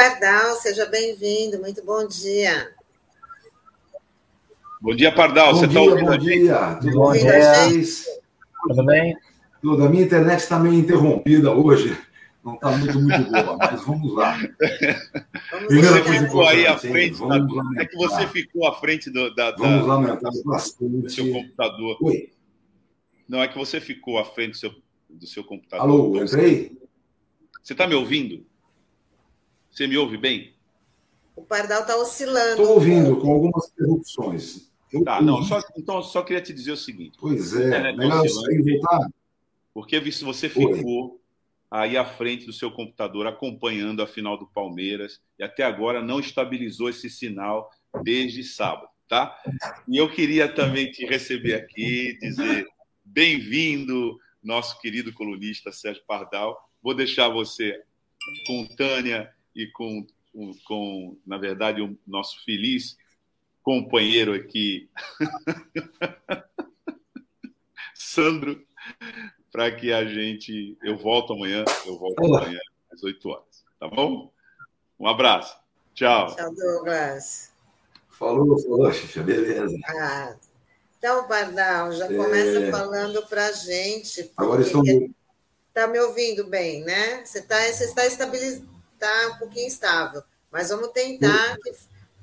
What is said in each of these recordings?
Pardal, seja bem-vindo. Muito bom dia. Bom dia, Pardal. Bom Você está ouvindo bom dia. Tudo bom dia. Tudo bem? Tudo. A minha internet está meio interrompida hoje. Não está muito, muito boa, mas vamos lá. Vamos Primeira Você ficou aí à frente. Vamos da- lamentar. É que você ficou à frente do, da, da- Vamos lamentar do seu bastante. computador. Oi, Não, é que você ficou à frente do seu, do seu computador. alô, entrei? Você está me ouvindo? Você me ouve bem? O Pardal está oscilando. Estou ouvindo, com algumas interrupções. Eu Tá, não, só, então eu só queria te dizer o seguinte. Pois É, melhor tô sair voltar. Porque se você ficou aí à frente do seu computador acompanhando a final do Palmeiras e até agora não estabilizou esse sinal desde sábado, tá? E eu queria também te receber aqui, dizer bem-vindo, nosso querido colunista Sérgio Pardal. Vou deixar você com Tânia e com, com na verdade, o nosso feliz companheiro aqui, Sandro, para que a gente. Eu volto amanhã, eu volto Olá. amanhã às 8 horas, tá bom? Um abraço. Tchau. Tchau, Douglas. Falou, falou, chefe, beleza. Ah, então, Pardal, já É. começa falando para a gente. Agora estão. Está me ouvindo bem, né? Você está você está estabiliz... tá um pouquinho estável, mas vamos tentar. que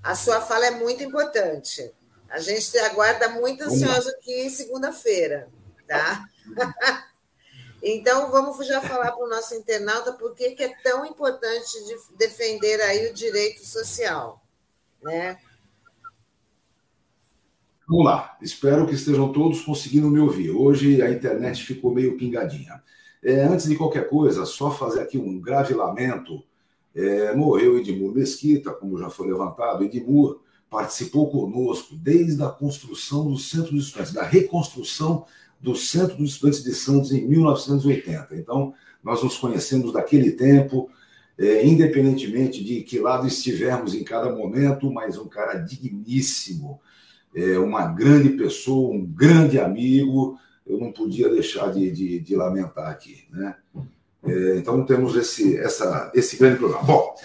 A sua fala é muito importante. A gente te aguarda muito ansioso aqui segunda-feira, tá? Então, vamos já falar para o nosso internauta por que que é tão importante de defender aí o direito social, né? Vamos lá. Espero que estejam todos conseguindo me ouvir. Hoje a internet ficou meio pingadinha. É, antes de qualquer coisa, só fazer aqui um grave lamento. É, morreu Edmur Mesquita, como já foi levantado. Edmur participou conosco desde a construção do Centro dos Estudantes, da reconstrução do Centro dos Estudantes de Santos em 1980. Então, nós nos conhecemos daquele tempo, é, independentemente de que lado estivermos em cada momento, mas um cara digníssimo, é, uma grande pessoa, um grande amigo, eu não podia deixar de, de, de lamentar aqui. Né? É, então temos esse, essa, esse grande programa. Bom,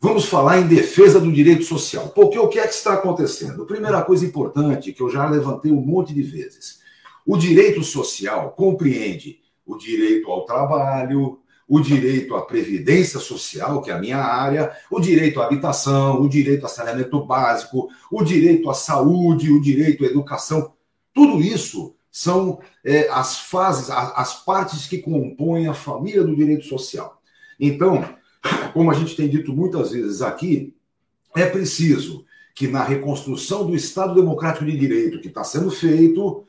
vamos falar em defesa do direito social. Porque o que é que está acontecendo? Primeira coisa importante, que eu já levantei um monte de vezes. O direito social compreende o direito ao trabalho, o direito à previdência social, que é a minha área, o direito à habitação, o direito a saneamento básico, o direito à saúde, o direito à educação. Tudo isso são é, as fases, a- as partes que compõem a família do direito social. Então, como a gente tem dito muitas vezes aqui, é preciso que na reconstrução do Estado Democrático de Direito que está sendo feito,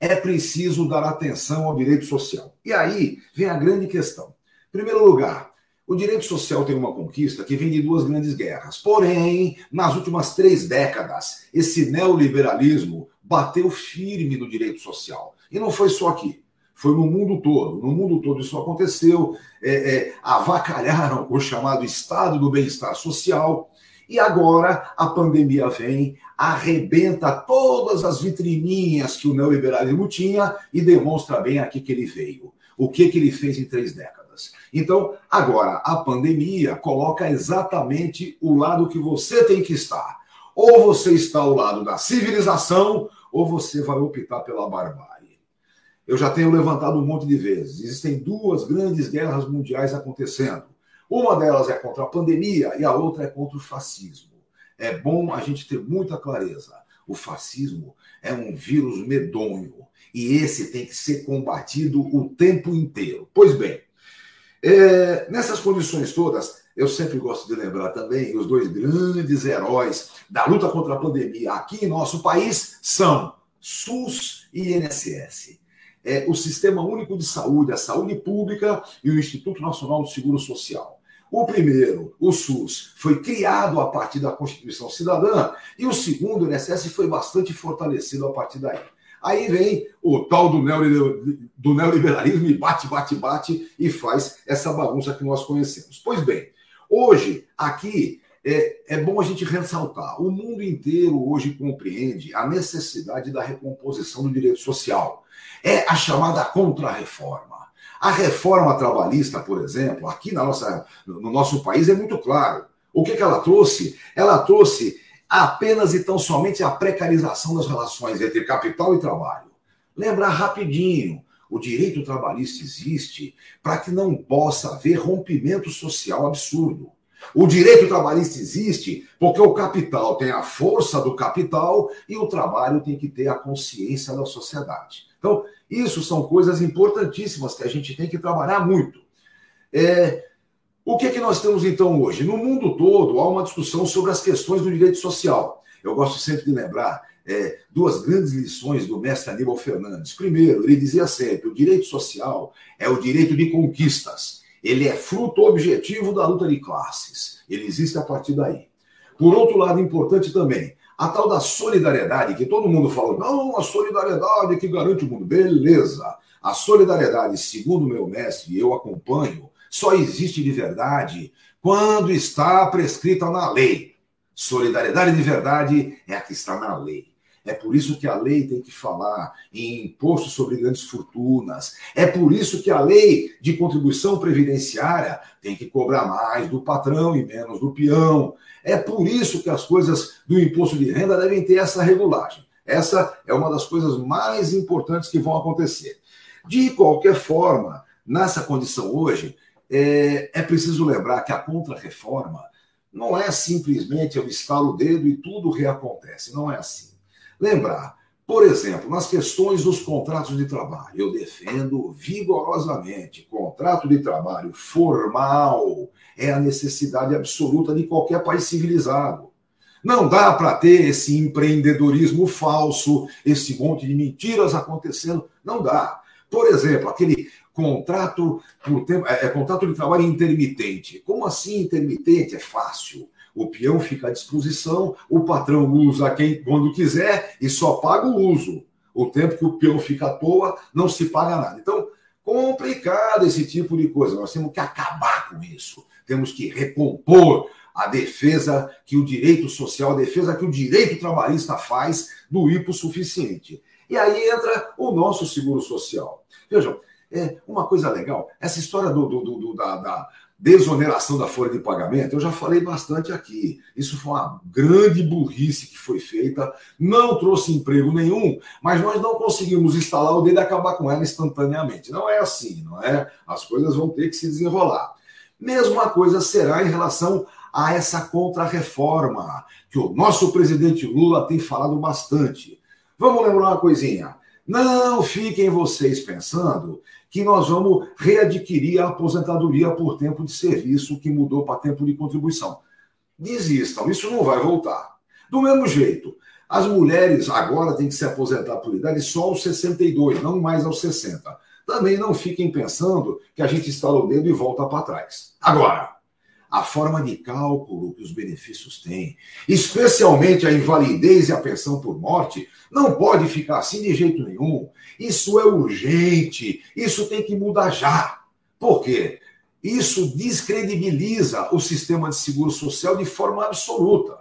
é preciso dar atenção ao direito social. E aí vem a grande questão. Em primeiro lugar, o direito social tem uma conquista que vem de duas grandes guerras. Porém, nas últimas três décadas, esse neoliberalismo bateu firme no direito social. E não foi só aqui. Foi no mundo todo. No mundo todo isso aconteceu. É, é, avacalharam o chamado Estado do Bem-Estar Social. E agora a pandemia vem, arrebenta todas as vitrininhas que o neoliberalismo tinha e demonstra bem aqui que ele veio. O que, que ele fez em três décadas. Então, agora, a pandemia coloca exatamente o lado que você tem que estar. Ou você está ao lado da civilização, ou você vai optar pela barbárie. Eu já tenho levantado um monte de vezes. Existem duas grandes guerras mundiais acontecendo. Uma delas é contra a pandemia e a outra é contra o fascismo. É bom a gente ter muita clareza. O fascismo é um vírus medonho e esse tem que ser combatido o tempo inteiro. Pois bem, é, nessas condições todas, eu sempre gosto de lembrar também os dois grandes heróis da luta contra a pandemia aqui em nosso país são SUS e INSS. É, o Sistema Único de Saúde, a Saúde Pública e o Instituto Nacional do Seguro Social. O primeiro, o SUS, foi criado a partir da Constituição Cidadã, e o segundo, o INSS, foi bastante fortalecido a partir daí. Aí vem o tal do, do neoliberalismo e bate, bate, bate e faz essa bagunça que nós conhecemos. Pois bem, hoje, aqui, é, é bom a gente ressaltar: o mundo inteiro hoje compreende a necessidade da recomposição do direito social. É a chamada contra-reforma. A reforma trabalhista, por exemplo, aqui na nossa, no nosso país é muito claro. O que, que ela trouxe? Ela trouxe apenas e tão somente a precarização das relações entre capital e trabalho. Lembrar rapidinho, o direito trabalhista existe para que não possa haver rompimento social absurdo. O direito trabalhista existe porque o capital tem a força do capital e o trabalho tem que ter a consciência da sociedade. Então, isso são coisas importantíssimas que a gente tem que trabalhar muito. É, o que, é que nós temos então hoje? No mundo todo há uma discussão sobre as questões do direito social. Eu gosto sempre de lembrar é, duas grandes lições do mestre Aníbal Fernandes. Primeiro, ele dizia sempre: o direito social é o direito de conquistas. Ele é fruto objetivo da luta de classes. Ele existe a partir daí. Por outro lado, importante também, a tal da solidariedade, que todo mundo fala, não, a solidariedade que garante o mundo. Beleza. A solidariedade, segundo meu mestre, e eu acompanho, só existe de verdade quando está prescrita na lei. Solidariedade de verdade é a que está na lei. É por isso que a lei tem que falar em imposto sobre grandes fortunas. É por isso que a lei de contribuição previdenciária tem que cobrar mais do patrão e menos do peão. É por isso que as coisas do imposto de renda devem ter essa regulagem. Essa é uma das coisas mais importantes que vão acontecer. De qualquer forma, nessa condição hoje, é, é preciso lembrar que a contrarreforma não é simplesmente eu estalo o dedo e tudo reacontece. Não é assim. Lembrar, por exemplo, nas questões dos contratos de trabalho, eu defendo vigorosamente contrato de trabalho formal é a necessidade absoluta de qualquer país civilizado. Não dá para ter esse empreendedorismo falso, esse monte de mentiras acontecendo. Não dá. Por exemplo, aquele contrato por tempo, é, é contrato de trabalho intermitente. Como assim intermitente? É fácil. O peão fica à disposição, o patrão usa quem quando quiser e só paga o uso. O tempo que o peão fica à toa, não se paga nada. Então, complicado esse tipo de coisa. Nós temos que acabar com isso. Temos que recompor a defesa que o direito social, a defesa que o direito trabalhista faz do hipossuficiente. E aí entra o nosso seguro social. Vejam, é uma coisa legal, essa história do, do, do da, da, desoneração da folha de pagamento, eu já falei bastante aqui. Isso foi uma grande burrice que foi feita, não trouxe emprego nenhum, mas nós não conseguimos instalar o dedo e acabar com ela instantaneamente. Não é assim, não é? As coisas vão ter que se desenrolar. Mesma coisa será em relação a essa contrarreforma, que o nosso presidente Lula tem falado bastante. Vamos lembrar uma coisinha. Não fiquem vocês pensando que nós vamos readquirir a aposentadoria por tempo de serviço que mudou para tempo de contribuição. Desistam, isso não vai voltar. Do mesmo jeito, as mulheres agora têm que se aposentar por idade só aos 62, não mais aos 60. Também não fiquem pensando que a gente estala o dedo e volta para trás. Agora, a forma de cálculo que os benefícios têm, especialmente a invalidez e a pensão por morte, não pode ficar assim de jeito nenhum. Isso é urgente, isso tem que mudar já. Por quê? Isso descredibiliza o sistema de seguro social de forma absoluta.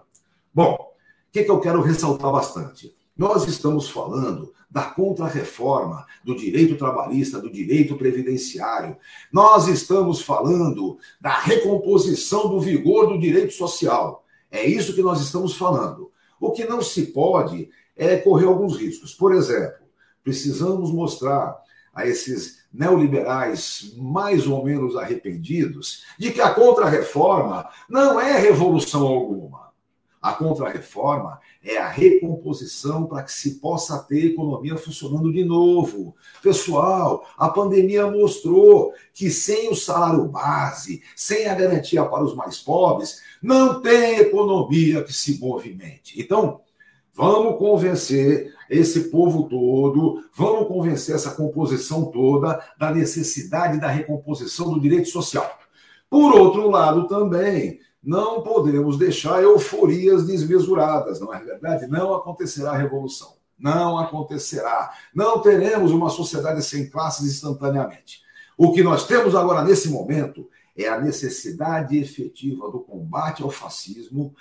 Bom, o que, que eu quero ressaltar bastante? Nós estamos falando da contrarreforma do direito trabalhista, do direito previdenciário. Nós estamos falando da recomposição do vigor do direito social. É isso que nós estamos falando. O que não se pode é correr alguns riscos. Por exemplo, precisamos mostrar a esses neoliberais mais ou menos arrependidos de que a contrarreforma não é revolução alguma. A contrarreforma é a recomposição para que se possa ter economia funcionando de novo. Pessoal, a pandemia mostrou que sem o salário base, sem a garantia para os mais pobres, não tem economia que se movimente. Então, vamos convencer esse povo todo, vamos convencer essa composição toda da necessidade da recomposição do direito social. Por outro lado, também, não podemos deixar euforias desmesuradas, não é verdade? Não acontecerá revolução. Não acontecerá. Não teremos uma sociedade sem classes instantaneamente. O que nós temos agora nesse momento é a necessidade efetiva do combate ao fascismo,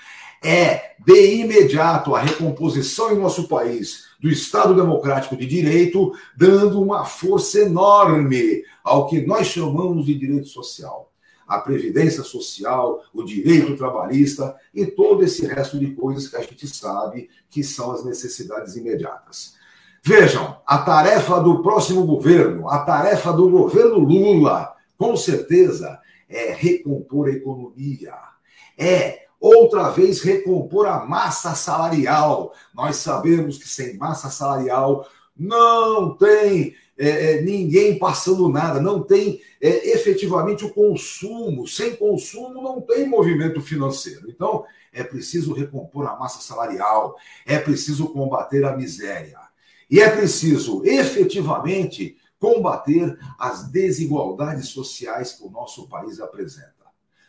é de imediato a recomposição em nosso país do Estado Democrático de Direito, dando uma força enorme ao que nós chamamos de direito social. A previdência social, o direito trabalhista e todo esse resto de coisas que a gente sabe que são as necessidades imediatas. Vejam, a tarefa do próximo governo, a tarefa do governo Lula, com certeza, é recompor a economia, é outra vez recompor a massa salarial. Nós sabemos que sem massa salarial não tem é, é, ninguém passando nada, não tem é, efetivamente o consumo. Sem consumo não tem movimento financeiro. Então, é preciso recompor a massa salarial, é preciso combater a miséria. E é preciso efetivamente combater as desigualdades sociais que o nosso país apresenta.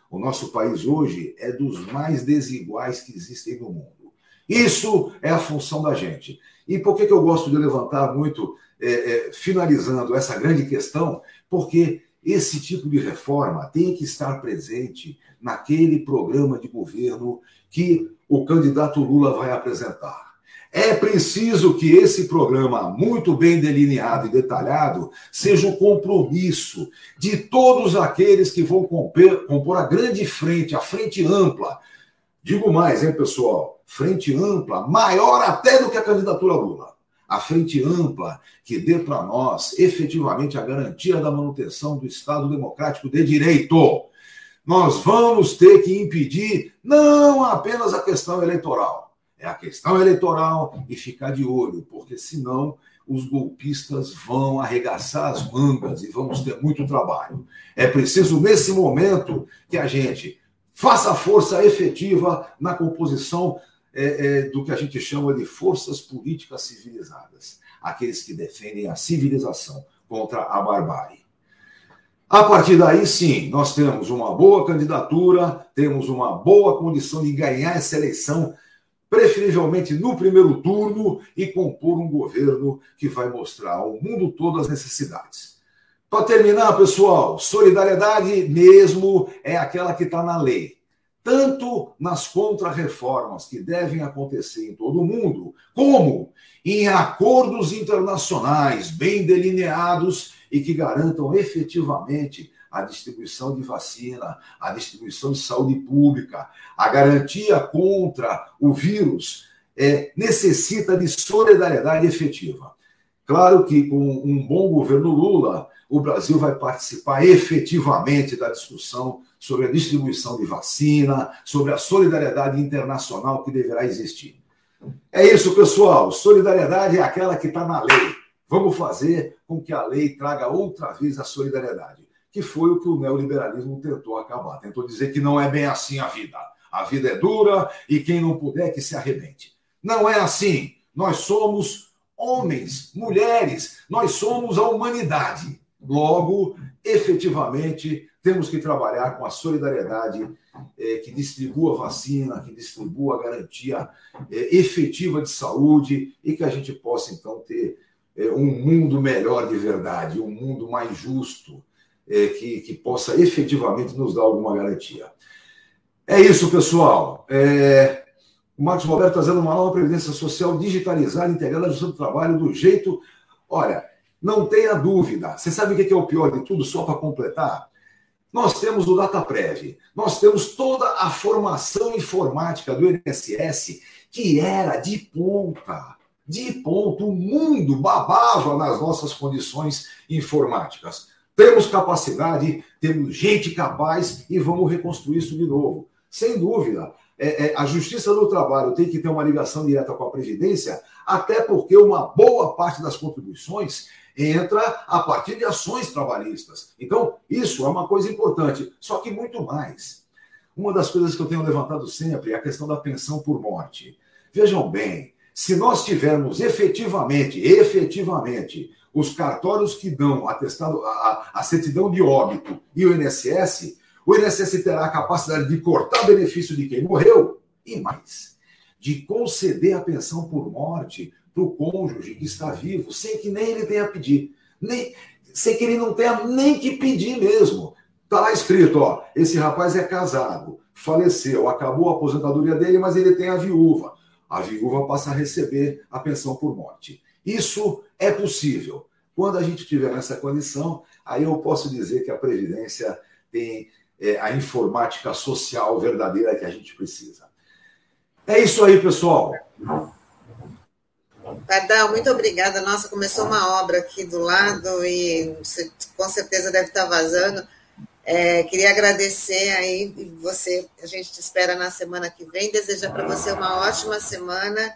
O nosso país hoje é dos mais desiguais que existem no mundo. Isso é a função da gente. E por que, que eu gosto de levantar muito, é, é, finalizando essa grande questão? Porque esse tipo de reforma tem que estar presente naquele programa de governo que o candidato Lula vai apresentar. É preciso que esse programa, muito bem delineado e detalhado, seja o compromisso de todos aqueles que vão compor, compor a grande frente, a frente ampla. Digo mais, hein, pessoal? Frente ampla, maior até do que a candidatura Lula. A frente ampla que dê para nós efetivamente a garantia da manutenção do Estado Democrático de Direito. Nós vamos ter que impedir não apenas a questão eleitoral é a questão eleitoral e ficar de olho, porque senão os golpistas vão arregaçar as mangas e vamos ter muito trabalho. É preciso, nesse momento, que a gente faça força efetiva na composição é, é, do que a gente chama de forças políticas civilizadas aqueles que defendem a civilização contra a barbárie. A partir daí, sim, nós temos uma boa candidatura, temos uma boa condição de ganhar essa eleição preferivelmente no primeiro turno, e compor um governo que vai mostrar ao mundo todo as necessidades. Para terminar, pessoal, solidariedade mesmo é aquela que está na lei. Tanto nas contrarreformas que devem acontecer em todo o mundo, como em acordos internacionais bem delineados e que garantam efetivamente a distribuição de vacina, a distribuição de saúde pública, a garantia contra o vírus, é, necessita de solidariedade efetiva. Claro que com um bom governo Lula, o Brasil vai participar efetivamente da discussão sobre a distribuição de vacina, sobre a solidariedade internacional que deverá existir. É isso, pessoal. Solidariedade é aquela que está na lei. Vamos fazer com que a lei traga outra vez a solidariedade que foi o que o neoliberalismo tentou acabar. Tentou dizer que não é bem assim a vida. A vida é dura e quem não puder que se arrebente. Não é assim. Nós somos homens, mulheres, nós somos a humanidade. Logo, efetivamente, temos que trabalhar com a solidariedade é, que distribua vacina, que distribua garantia é, efetiva de saúde e que a gente possa, então, ter é, um mundo melhor de verdade, um mundo mais justo, que, que possa efetivamente nos dar alguma garantia. É isso, pessoal. O Marcos Roberto trazendo uma nova previdência social digitalizada, integrada ao do trabalho do jeito. Olha, não tenha dúvida. Você sabe o que é o pior de tudo, só para completar? Nós temos o DataPrev, nós temos toda a formação informática do INSS, que era de ponta, de ponta. O mundo babava nas nossas condições informáticas. Temos capacidade, temos gente capaz e vamos reconstruir isso de novo. Sem dúvida, é, é, a Justiça do Trabalho tem que ter uma ligação direta com a Previdência, até porque uma boa parte das contribuições entra a partir de ações trabalhistas. Então, isso é uma coisa importante, só que muito mais. Uma das coisas que eu tenho levantado sempre é a questão da pensão por morte. Vejam bem, se nós tivermos efetivamente, efetivamente, os cartórios que dão atestado, a, a certidão de óbito e o INSS, o INSS terá a capacidade de cortar benefício de quem morreu e mais, de conceder a pensão por morte para o cônjuge que está vivo, sem que nem ele tenha pedir, nem, sem que ele não tenha nem que pedir mesmo. Tá lá escrito, ó, esse rapaz é casado, faleceu, acabou a aposentadoria dele, mas ele tem a viúva. A viúva passa a receber a pensão por morte. Isso é possível. Quando a gente tiver nessa condição, aí eu posso dizer que a Previdência tem é, a informática social verdadeira que a gente precisa. É isso aí, pessoal. Pardal, muito obrigada. Nossa, começou uma obra aqui do lado e com certeza deve estar vazando. É, queria agradecer aí você. A gente te espera na semana que vem. Desejar para você uma ótima semana.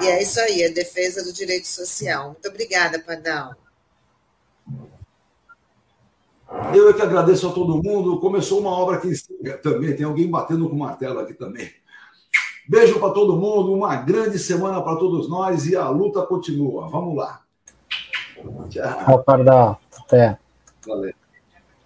E é isso aí, a defesa do direito social. Muito obrigada, Pardal. Eu é que agradeço a todo mundo. Começou uma obra aqui também. Tem alguém batendo com martelo aqui também. Beijo para todo mundo, uma grande semana para todos nós e a luta continua. Vamos lá. Tchau. Tchau, Pardal. Até. Valeu.